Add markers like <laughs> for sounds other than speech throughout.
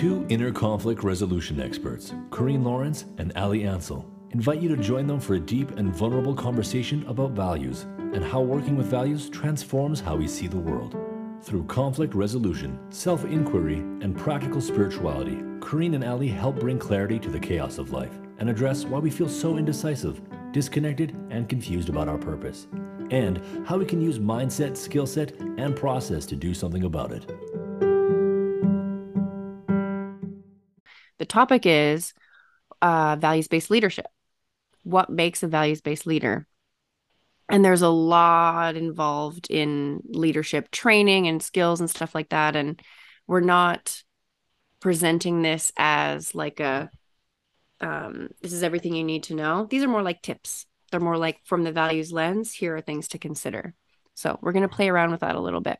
Two inner conflict resolution experts, Corrine Lawrence and Ali Ansel, invite you to join them for a deep and vulnerable conversation about values and how working with values transforms how we see the world. Through conflict resolution, self inquiry, and practical spirituality, Corrine and Ali help bring clarity to the chaos of life and address why we feel so indecisive, disconnected, and confused about our purpose, and how we can use mindset, skill set, and process to do something about it. Topic is uh, values based leadership. What makes a values based leader? And there's a lot involved in leadership training and skills and stuff like that. And we're not presenting this as like a um, this is everything you need to know. These are more like tips. They're more like from the values lens, here are things to consider. So we're going to play around with that a little bit.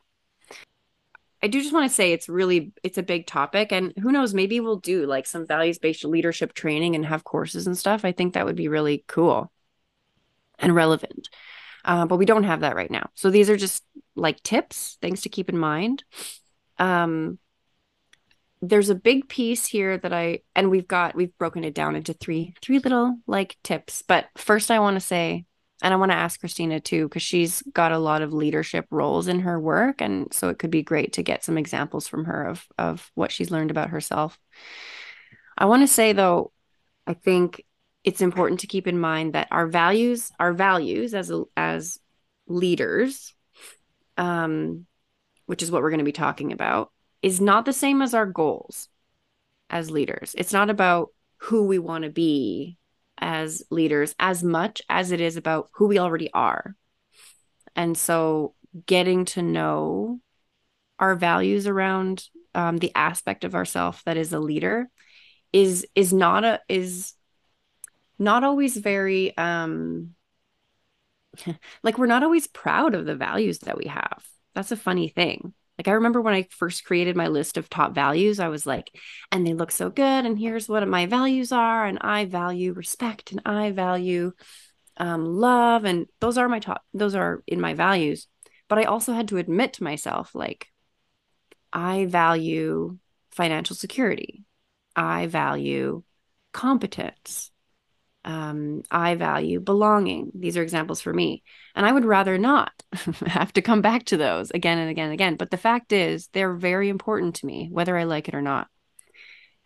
I do just want to say it's really it's a big topic and who knows maybe we'll do like some values based leadership training and have courses and stuff. I think that would be really cool and relevant. Uh, but we don't have that right now. So these are just like tips, things to keep in mind. Um, there's a big piece here that I and we've got we've broken it down into three three little like tips. But first I want to say and I want to ask Kristina too cuz she's got a lot of leadership roles in her work and so it could be great to get some examples from her of of what she's learned about herself. I want to say though I think it's important to keep in mind that our values our values as as leaders um which is what we're going to be talking about is not the same as our goals as leaders. It's not about who we want to be as leaders as much as it is about who we already are. And so getting to know our values around um, the aspect of ourself that is a leader is is not a is not always very um <laughs> like we're not always proud of the values that we have that's a funny thing like I remember when I first created my list of top values, I was like, and they look so good. And here's what my values are. And I value respect and I value um, love. And those are my top, those are in my values. But I also had to admit to myself, like, I value financial security. I value competence um, I value belonging. These are examples for me. And I would rather not <laughs> have to come back to those again and again and again. But the fact is, they're very important to me, whether I like it or not.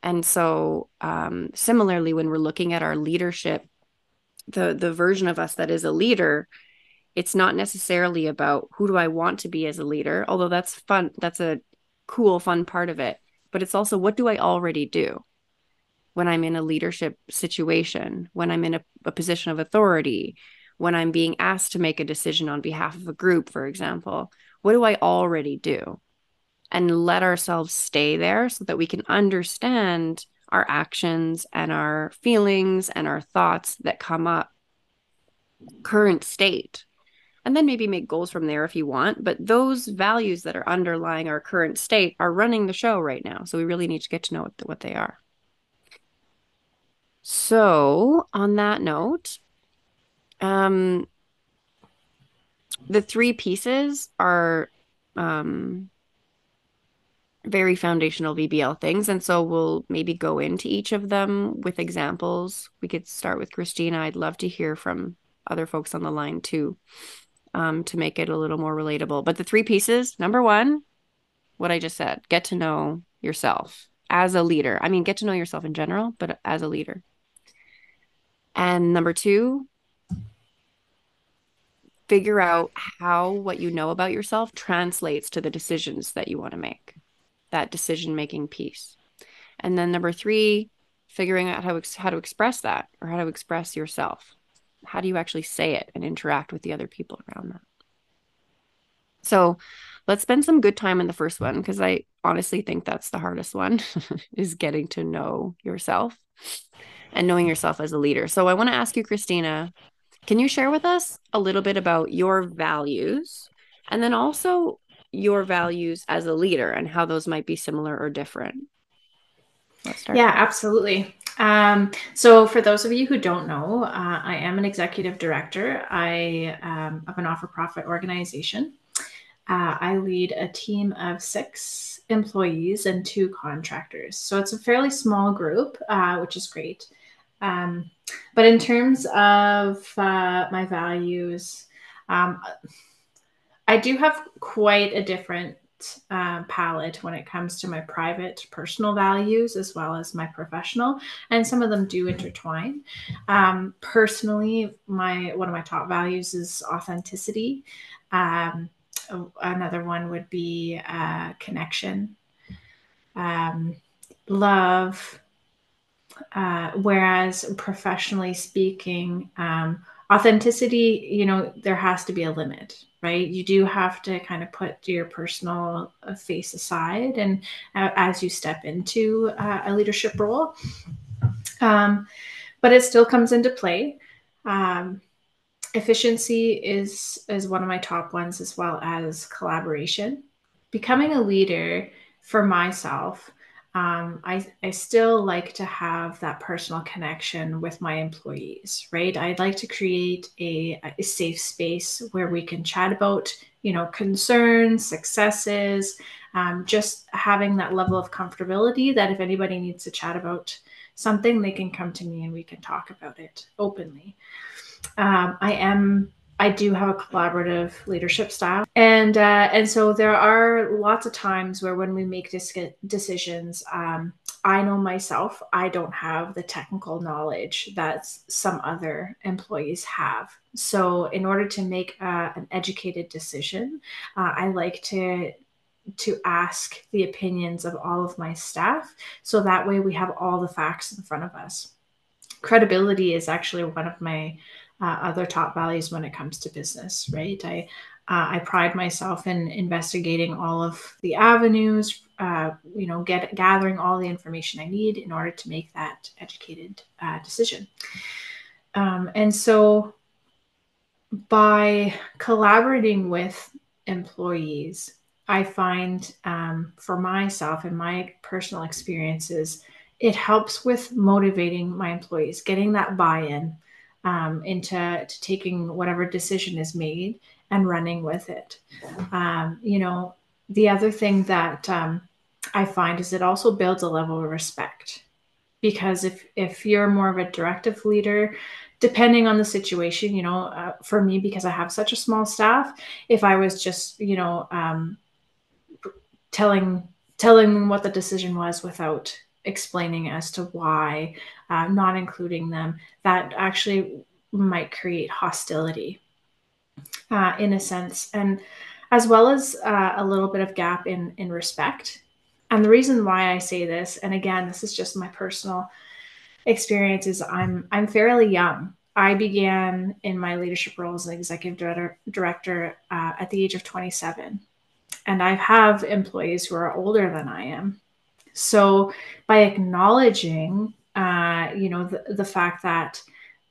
And so, um, similarly, when we're looking at our leadership, the the version of us that is a leader, it's not necessarily about who do I want to be as a leader, although that's fun. That's a cool, fun part of it. But it's also what do I already do? When I'm in a leadership situation, when I'm in a, a position of authority, when I'm being asked to make a decision on behalf of a group, for example, what do I already do? And let ourselves stay there so that we can understand our actions and our feelings and our thoughts that come up, current state. And then maybe make goals from there if you want. But those values that are underlying our current state are running the show right now. So we really need to get to know what, what they are. So, on that note, um, the three pieces are um, very foundational VBL things. And so we'll maybe go into each of them with examples. We could start with Kristina. I'd love to hear from other folks on the line too um, to make it a little more relatable. But the three pieces number one, what I just said get to know yourself as a leader. I mean, get to know yourself in general, but as a leader. And number two, figure out how what you know about yourself translates to the decisions that you want to make, that decision making piece. And then number three, figuring out how, how to express that or how to express yourself. How do you actually say it and interact with the other people around that? So let's spend some good time in the first one because I honestly think that's the hardest one <laughs> is getting to know yourself and knowing yourself as a leader. So I want to ask you, Kristina, can you share with us a little bit about your values and then also your values as a leader and how those might be similar or different? Yeah, absolutely. Um, so, for those of you who don't know, uh, I am an executive director I, um, of a not for profit organization. Uh, I lead a team of six employees and two contractors. So it's a fairly small group, uh, which is great. Um, but in terms of uh, my values, um, I do have quite a different uh, palette when it comes to my private personal values as well as my professional and some of them do intertwine. Um, personally my one of my top values is authenticity. Um, another one would be uh, connection. Um, love uh, whereas professionally speaking um, authenticity you know there has to be a limit right? You do have to kind of put your personal uh, face aside and uh, as you step into uh, a leadership role. Um, but it still comes into play. Um, efficiency is is one of my top ones as well as collaboration. Becoming a leader for myself um, I, I still like to have that personal connection with my employees, right? I'd like to create a, a safe space where we can chat about, you know, concerns, successes, um, just having that level of comfortability that if anybody needs to chat about something, they can come to me and we can talk about it openly. Um, I am I do have a collaborative leadership style, and uh, and so there are lots of times where when we make dis- decisions, um, I know myself I don't have the technical knowledge that some other employees have. So in order to make uh, an educated decision, uh, I like to to ask the opinions of all of my staff, so that way we have all the facts in front of us. Credibility is actually one of my uh, other top values when it comes to business, right? I uh, I pride myself in investigating all of the avenues, uh, you know, get gathering all the information I need in order to make that educated uh, decision. Um, and so, by collaborating with employees, I find um, for myself and my personal experiences, it helps with motivating my employees, getting that buy-in um, into taking whatever decision is made and running with it. Um, you know, the other thing that um, I find is it also builds a level of respect because if if you're more of a directive leader depending on the situation you know uh, for me because i have such a small staff if i was just you know um, telling telling them what the decision was without explaining as to why uh, not including them, that actually might create hostility uh, in a sense, and as well as uh, a little bit of gap in in respect. And the reason why I say this, and again, this is just my personal experience, is I'm I'm fairly young. I began in my leadership role as an executive director, director uh, at the age of 27. And I have employees who are older than I am. So by acknowledging, uh, you know, the, the fact that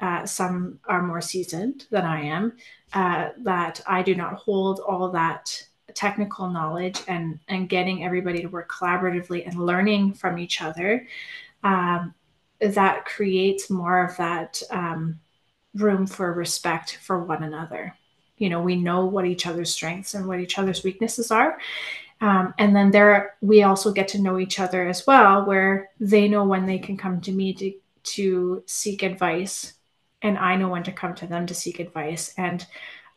uh, some are more seasoned than I am, uh, that I do not hold all that technical knowledge and and getting everybody to work collaboratively and learning from each other, um, that creates more of that um, room for respect for one another. You know, we know what each other's strengths and what each other's weaknesses are, um, and then there, we also get to know each other as well, where they know when they can come to me to, to seek advice, and I know when to come to them to seek advice. And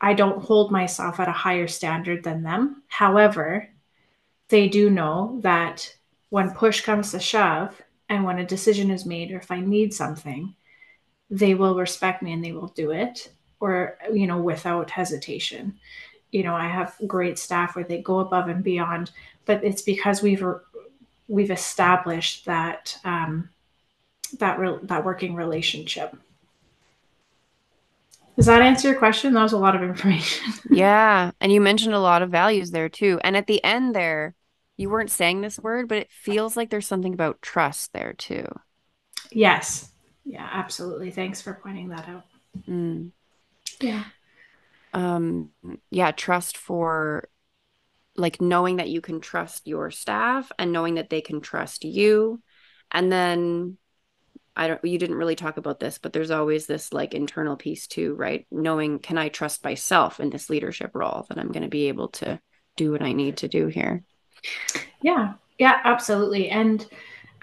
I don't hold myself at a higher standard than them. However, they do know that when push comes to shove, and when a decision is made, or if I need something, they will respect me and they will do it, or you know, without hesitation you know, I have great staff where they go above and beyond, but it's because we've we've established that um, that re- that working relationship. Does that answer your question? That was a lot of information. <laughs> yeah, and you mentioned a lot of values there too. And at the end there, you weren't saying this word, but it feels like there's something about trust there too. Yes. Yeah, absolutely. Thanks for pointing that out. Mm. Yeah um yeah trust for like knowing that you can trust your staff and knowing that they can trust you and then i don't you didn't really talk about this but there's always this like internal piece too right knowing can i trust myself in this leadership role that i'm going to be able to do what I need to do here. Yeah, yeah, absolutely. And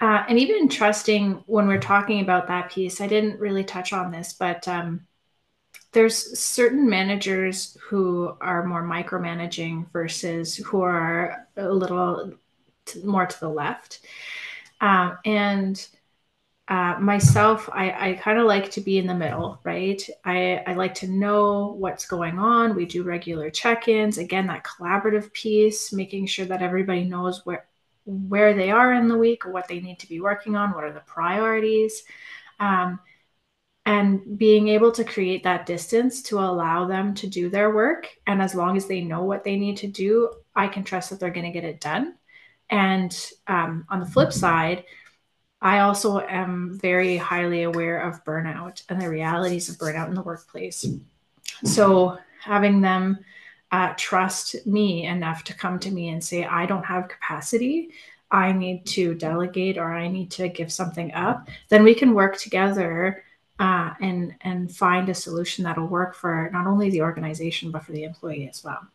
uh, and even trusting when we're talking about that piece, I didn't really touch on this, but um, there's certain managers who are more micromanaging versus who are a little more to the left. Um, and uh, myself, I, I kind of like to be in the middle, right? I, I like to know what's going on. We do regular check-ins. Again, that collaborative piece, making sure that everybody knows where where they are in the week, what they need to be working on, what are the priorities, um, and being able to create that distance to allow them to do their work. And as long as they know what they need to do, I can trust that they're going to get it done. And um, on the flip side, I also am very highly aware of burnout and the realities of burnout in the workplace. So having them uh, trust me enough to come to me and say, I don't have capacity, I need to delegate or I need to give something up, then we can work together uh, and and find a solution that'll work for not only the organization but for the employee as well.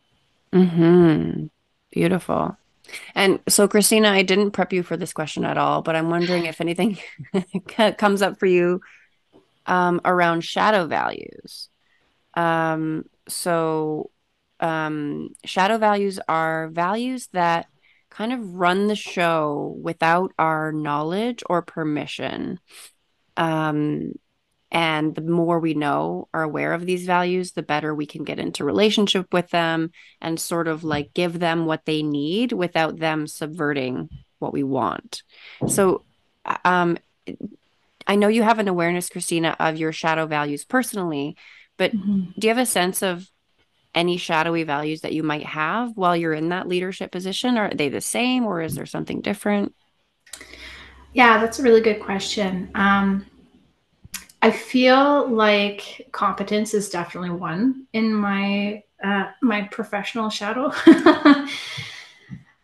Hmm. Beautiful. And so, Kristina, I didn't prep you for this question at all, but I'm wondering if anything <laughs> comes up for you um, around shadow values. Um, so, um, shadow values are values that kind of run the show without our knowledge or permission. Um, and the more we know are aware of these values the better we can get into relationship with them and sort of like give them what they need without them subverting what we want. So um i know you have an awareness Kristina of your shadow values personally but mm-hmm. do you have a sense of any shadowy values that you might have while you're in that leadership position? Are they the same or is there something different? Yeah that's a really good question. Um I feel like competence is definitely one in my uh, my professional shadow. <laughs>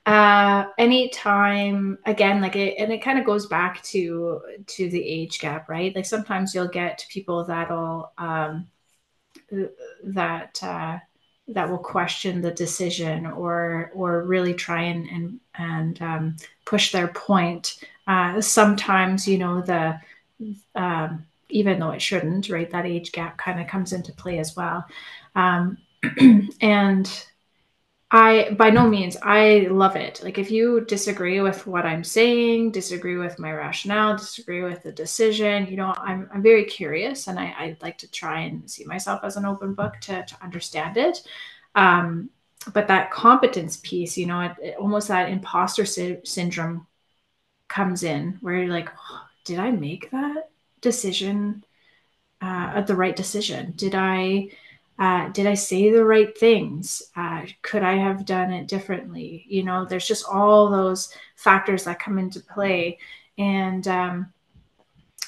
uh, anytime again, like it, and it kind of goes back to to the age gap, right? Like sometimes you'll get people that'll um, that uh, that will question the decision or or really try and and and um, push their point. Uh, sometimes you know the um, even though it shouldn't, right? That age gap kind of comes into play as well. Um, <clears throat> and I, by no means, I love it. Like, if you disagree with what I'm saying, disagree with my rationale, disagree with the decision, you know, I'm, I'm very curious and I, I like to try and see myself as an open book to, to understand it. Um, but that competence piece, you know, it, it, almost that imposter sy- syndrome comes in where you're like, oh, did I make that? Decision uh, the right decision? Did I uh, did I say the right things? Uh, could I have done it differently? You know, there's just all those factors that come into play, and um,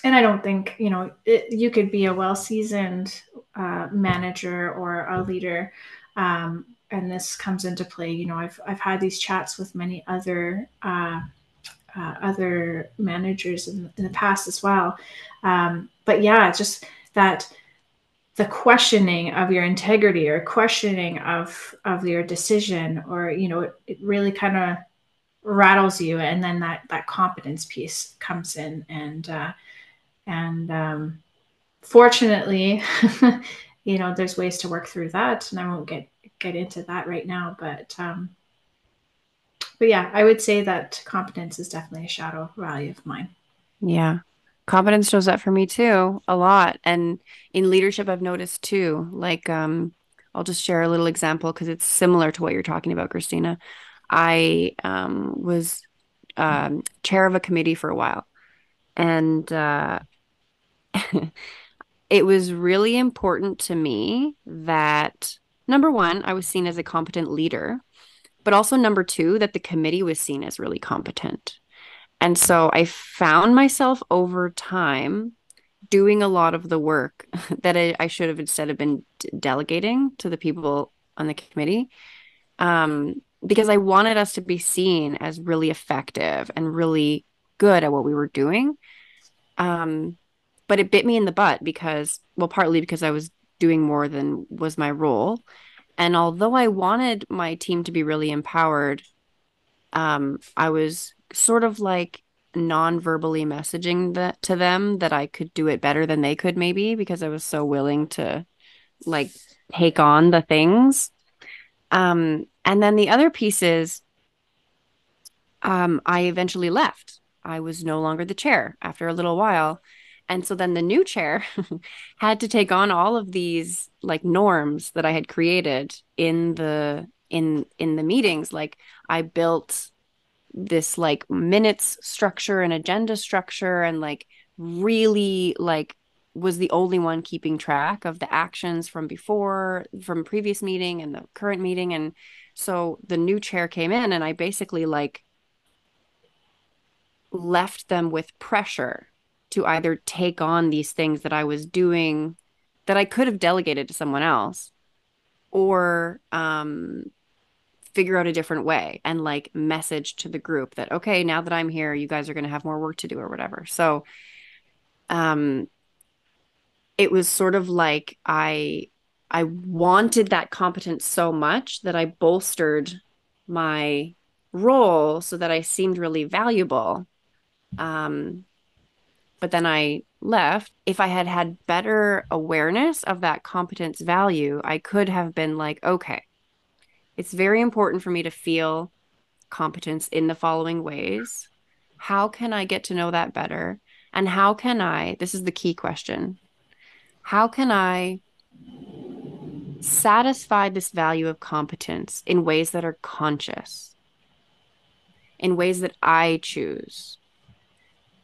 and I don't think you know it, you could be a well seasoned uh, manager or a leader. Um, and this comes into play. You know, I've I've had these chats with many other uh, uh, other managers in, in, the past as well. Um, but yeah, just that the questioning of your integrity or questioning of of your decision, or you know, it, it really kind of rattles you, and then that that competence piece comes in, and uh, and um, fortunately, <laughs> you know, there's ways to work through that, and I won't get get into that right now, but um, but yeah, I would say that competence is definitely a shadow value of mine. Yeah. Competence shows up for me too a lot. And in leadership, I've noticed too, like, um, I'll just share a little example because it's similar to what you're talking about, Kristina. I um, was um, chair of a committee for a while, and uh, <laughs> it was really important to me that number one, I was seen as a competent leader but also number two that the committee was seen as really competent. And so i found myself over time doing a lot of the work <laughs> that i, I should have instead have been d- delegating to the people on the committee um, because i wanted us to be seen as really effective and really good at what we were doing. Um, but it bit me in the butt because well partly because i was doing more than was my role and although I wanted my team to be really empowered, um, I was sort of like non-verbally messaging that to them that I could do it better than they could maybe because I was so willing to like take on the things. Um, and then the other piece is um, I eventually left. I was no longer the chair after a little while. And so then the new chair <laughs> had to take on all of these like norms that I had created in the in in the meetings. Like I built this like minutes structure and agenda structure and like really like was the only one keeping track of the actions from before from previous meeting and the current meeting and so the new chair came in and i basically like left them with pressure to either take on these things that i was doing that i could have delegated to someone else or um figure out a different way and like message to the group that okay now that i'm here you guys are going to have more work to do or whatever. So um it was sort of like i i wanted that competence so much that i bolstered my role so that i seemed really valuable um but then i left if i had had better awareness of that competence value i could have been like okay it's very important for me to feel competence in the following ways. How can I get to know that better? And how can I, this is the key question, how can I satisfy this value of competence in ways that are conscious, in ways that I choose?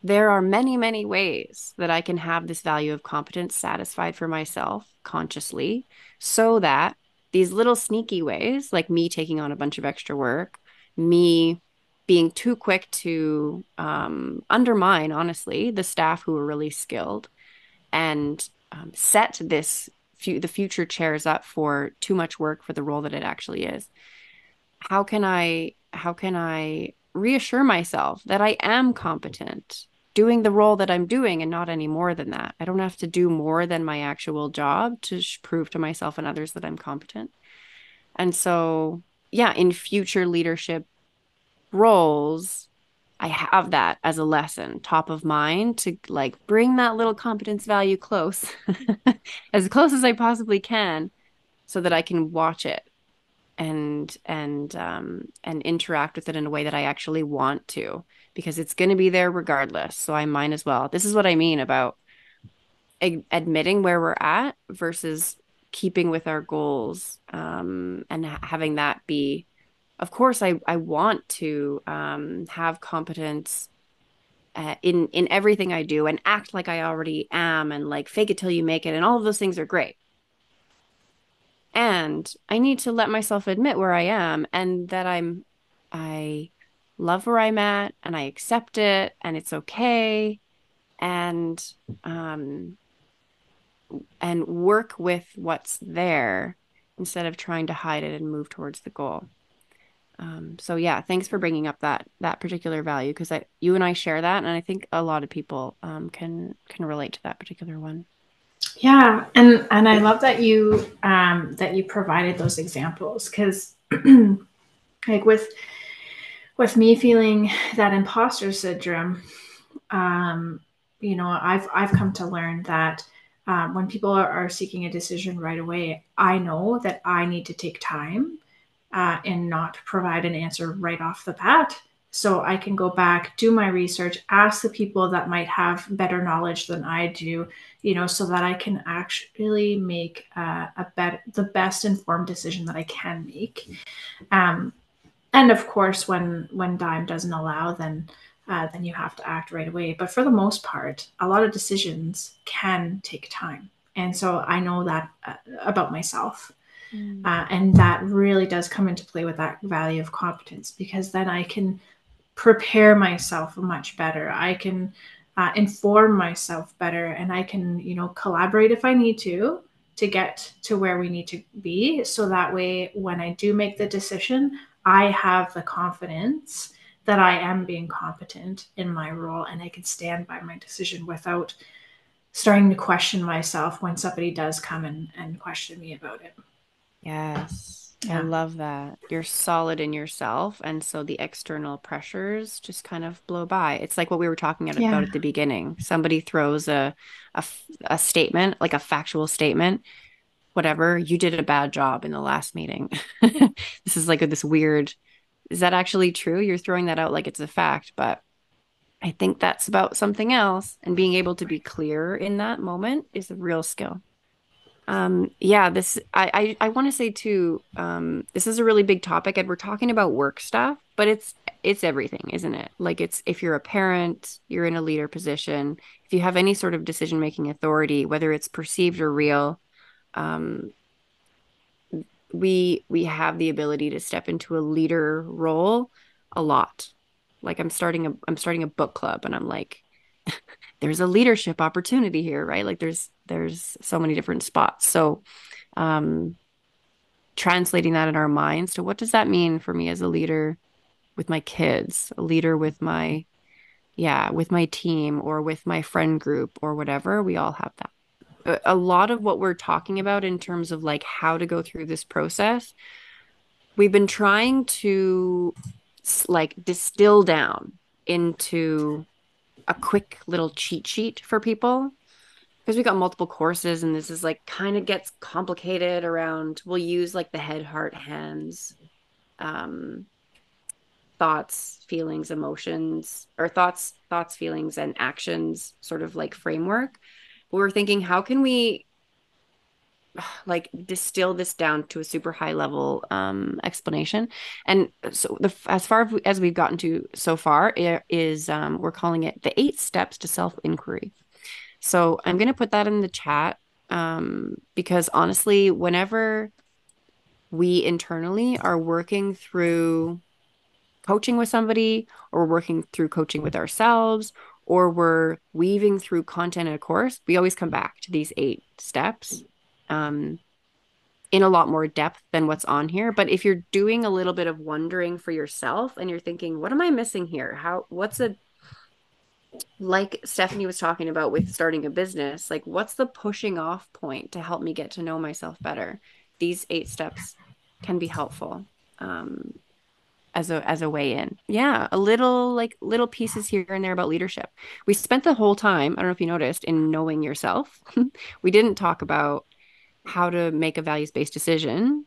There are many, many ways that I can have this value of competence satisfied for myself consciously so that these little sneaky ways, like me taking on a bunch of extra work, me being too quick to um, undermine, honestly, the staff who are really skilled and um, set this fu- the future chairs up for too much work for the role that it actually is. How can I how can I reassure myself that I am competent doing the role that I'm doing and not any more than that. I don't have to do more than my actual job to sh- prove to myself and others that I'm competent. And so, yeah, in future leadership roles, I have that as a lesson top of mind to like bring that little competence value close, <laughs> as close as I possibly can, so that I can watch it and and um and interact with it in a way that I actually want to because it's going to be there regardless. So I might as well. This is what I mean about admitting where we're at versus keeping with our goals um, and ha- having that be. Of course, I I want to um, have competence uh, in in everything I do and act like I already am and like fake it till you make it and all of those things are great. And I need to let myself admit where I am and that I'm I love where I'm at and I accept it and it's okay and um and work with what's there instead of trying to hide it and move towards the goal. Um, so yeah, thanks for bringing up that that particular value because I you and I share that, and I think a lot of people um, can can relate to that particular one. Yeah, and and I love that you um, that you provided those examples because <clears throat> like with with me feeling that imposter syndrome, um, you know, I've I've come to learn that um, when people are, are, seeking a decision right away, I know that I need to take time uh, and not provide an answer right off the bat. So I can go back, do my research, ask the people that might have better knowledge than I do, you know, so that I can actually make uh, a better, the best informed decision that I can make. Um, and of course when when dime doesn't allow then uh, then you have to act right away but for the most part a lot of decisions can take time and so i know that uh, about myself mm. uh, and that really does come into play with that value of competence because then i can prepare myself much better i can uh, inform myself better and i can you know collaborate if i need to to get to where we need to be so that way when i do make the decision I have the confidence that I am being competent in my role and I can stand by my decision without starting to question myself when somebody does come and, and question me about it. Yes. Yeah. I love that. You're solid in yourself. And so the external pressures just kind of blow by. It's like what we were talking about yeah. at the beginning. Somebody throws a, a, a statement, like a factual statement, whatever. You did a bad job in the last meeting. <laughs> this is like a, this weird, is that actually true? You're throwing that out like it's a fact, but I think that's about something else. And being able to be clear in that moment is a real skill um yeah this i i, I want to say too um this is a really big topic and we're talking about work stuff but it's it's everything isn't it? Like it's if you're a parent you're in a leader position if you have any sort of decision making authority whether it's perceived or real um we we have the ability to step into a leader role a lot. Like i'm starting a i'm starting a book club and i'm like <laughs> there's a leadership opportunity here right? Like there's there's so many different spots. So um translating that in our minds to what does that mean for me as a leader with my kids a leader with my yeah with my team or with my friend group or whatever we all have that. A lot of what we're talking about in terms of like how to go through this process we've been trying to like distill down into a quick little cheat sheet for people. Because we got multiple courses and this is like kind of gets complicated around we'll use like the head heart hands um thoughts feelings emotions or thoughts thoughts feelings and actions sort of like framework. But we're thinking how can we <sighs> like distill this down to a super high level um, explanation. And so the as far as we've gotten to so far is um, we're calling it the eight steps to self inquiry. So I'm going to put that in the chat um, because honestly, whenever we internally are working through coaching with somebody or working through coaching with ourselves or we're weaving through content in a course, we always come back to these eight steps um, in a lot more depth than what's on here. But if you're doing a little bit of wondering for yourself and you're thinking, what am I missing here? How, what's a, like Stephanie was talking about with starting a business, like what's the pushing off point to help me get to know myself better? These eight steps can be helpful. Um, as a as a way in. Yeah, a little like little pieces here and there about leadership. We spent the whole time, I don't know if you noticed, in knowing yourself. <laughs> we didn't talk about how to make a values based decision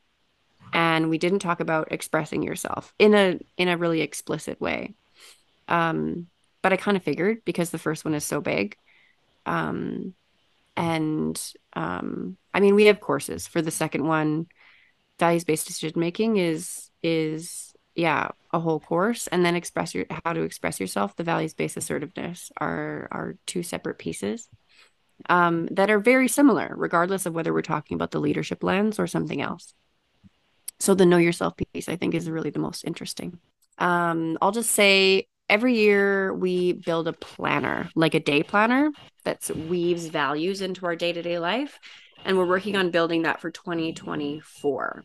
and we didn't talk about expressing yourself in a in a really explicit way. Um but i kind of figured because the first one is so big. Um and um i mean we have courses for the second one. Values based decision making is is yeah a whole course. And then express your how to express yourself. The values based assertiveness are are two separate pieces um, that are very similar, regardless of whether we're talking about the leadership lens or something else. So the know yourself piece, I think, is really the most interesting. Um, I'll just say every year we build a planner, like a day planner that weaves values into our day to day life. And we're working on building that for 2024.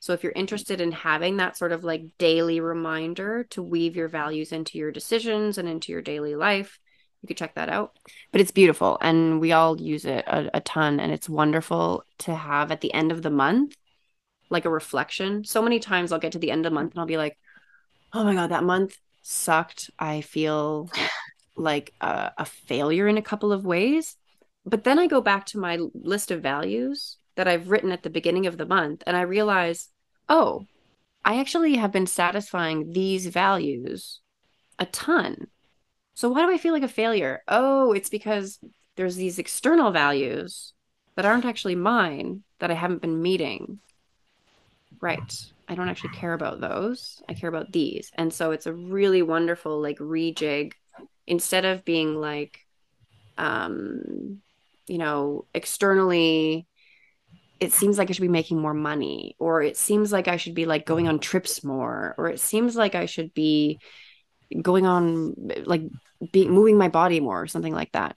So if you're interested in having that sort of like daily reminder to weave your values into your decisions and into your daily life, you could check that out. But it's beautiful and we all use it a, a ton. And it's wonderful to have at the end of the month, like a reflection. So many times I'll get to the end of the month and I'll be like, oh my God, that month sucked. I feel like a, a failure in a couple of ways. But then I go back to my list of values that I've written at the beginning of the month and I realize, oh, I actually have been satisfying these values a ton. So why do I feel like a failure? Oh, it's because there's these external values that aren't actually mine that I haven't been meeting. Right. I don't actually care about those. I care about these. And so it's a really wonderful like rejig instead of being like um you know, externally it seems like I should be making more money or it seems like I should be like going on trips more or it seems like I should be going on like being moving my body more or something like that.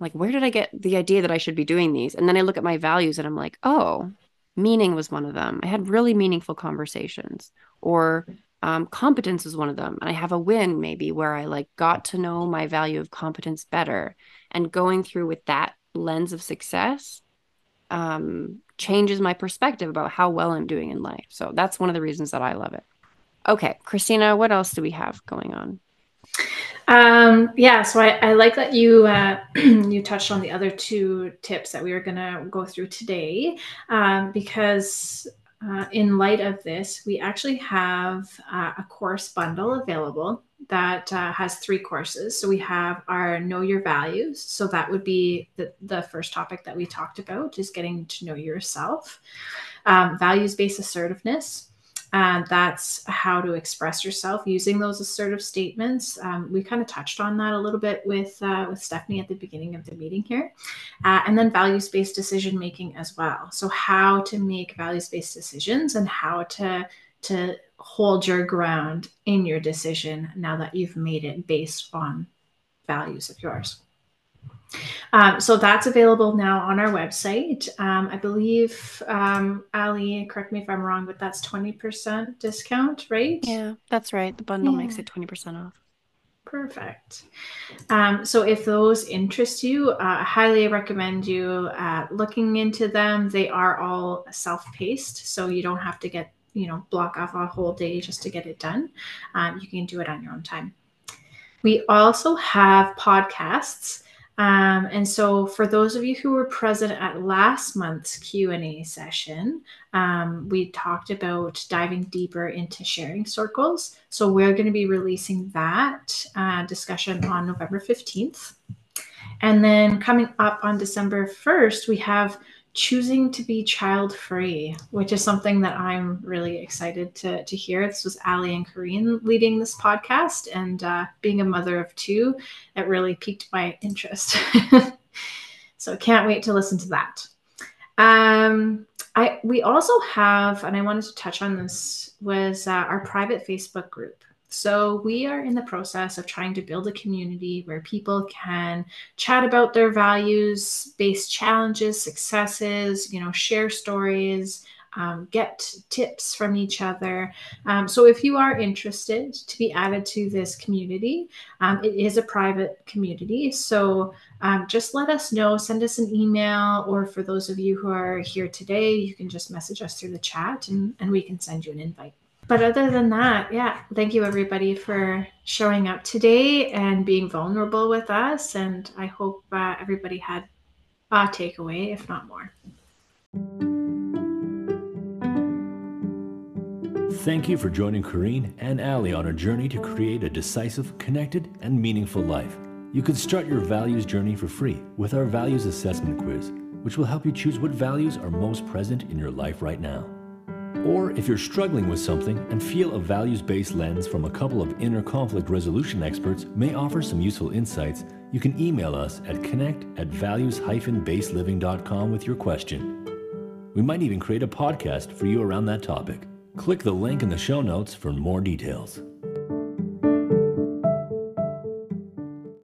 Like where did i get the idea that i should be doing these? And then i look at my values and i'm like oh meaning was one of them. I had really meaningful conversations or um, competence is one of them. And i have a win maybe where i like got to know my value of competence better. And going through with that lens of success um, changes my perspective about how well I'm doing in life. So that's one of the reasons that I love it. Okay, Kristina, what else do we have going on? Um, yeah, so I, I like that you uh, <clears throat> you touched on the other two tips that we are going to go through today, um, because uh, in light of this, we actually have uh, a course bundle available that uh, has three courses. So we have our Know Your Values. So that would be the, the first topic that we talked about, is getting to know yourself. Um, Values based assertiveness and that's how to express yourself using those assertive statements. Um, we kind of touched on that a little bit with uh, with Stephanie at the beginning of the meeting here, uh, and then values based decision making as well. So how to make values based decisions and how to to hold your ground in your decision now that you've made it based on values of yours. Um, so that's available now on our website. Um, I believe, um, Ali, correct me if I'm wrong, but that's 20% discount, right? Yeah, that's right. The bundle yeah. makes it 20% off. Perfect. Um, so if those interest you, uh, I highly recommend you uh, looking into them. They are all self-paced, so you don't have to get, you know, block off a whole day just to get it done. Um, you can do it on your own time. We also have podcasts. Um, and so, for those of you who were present at last month's Q and A session, um, we talked about diving deeper into sharing circles. So we're going to be releasing that uh, discussion on November fifteenth, and then coming up on December first, we have choosing to be child free, which is something that I'm really excited to, to hear. This was Ali and Kareen leading this podcast, and uh, being a mother of two, it really piqued my interest. <laughs> so can't wait to listen to that. Um, I we also have, and I wanted to touch on this was uh, our private Facebook group. So, we are in the process of trying to build a community where people can chat about their values based challenges, successes, you know, share stories, um, get tips from each other. Um, so, if you are interested to be added to this community, um, it is a private community. So, um, just let us know, send us an email, or for those of you who are here today, you can just message us through the chat and, and we can send you an invite but other than that, yeah, thank you everybody for showing up today and being vulnerable with us. And I hope uh, everybody had a takeaway, if not more. Thank you for joining Kareen and Ali on our journey to create a decisive, connected, and meaningful life. You can start your values journey for free with our values assessment quiz, which will help you choose what values are most present in your life right now. Or if you're struggling with something and feel a values based lens from a couple of inner conflict resolution experts may offer some useful insights, you can email us at connect at values-basedliving.com with your question. We might even create a podcast for you around that topic. Click the link in the show notes for more details.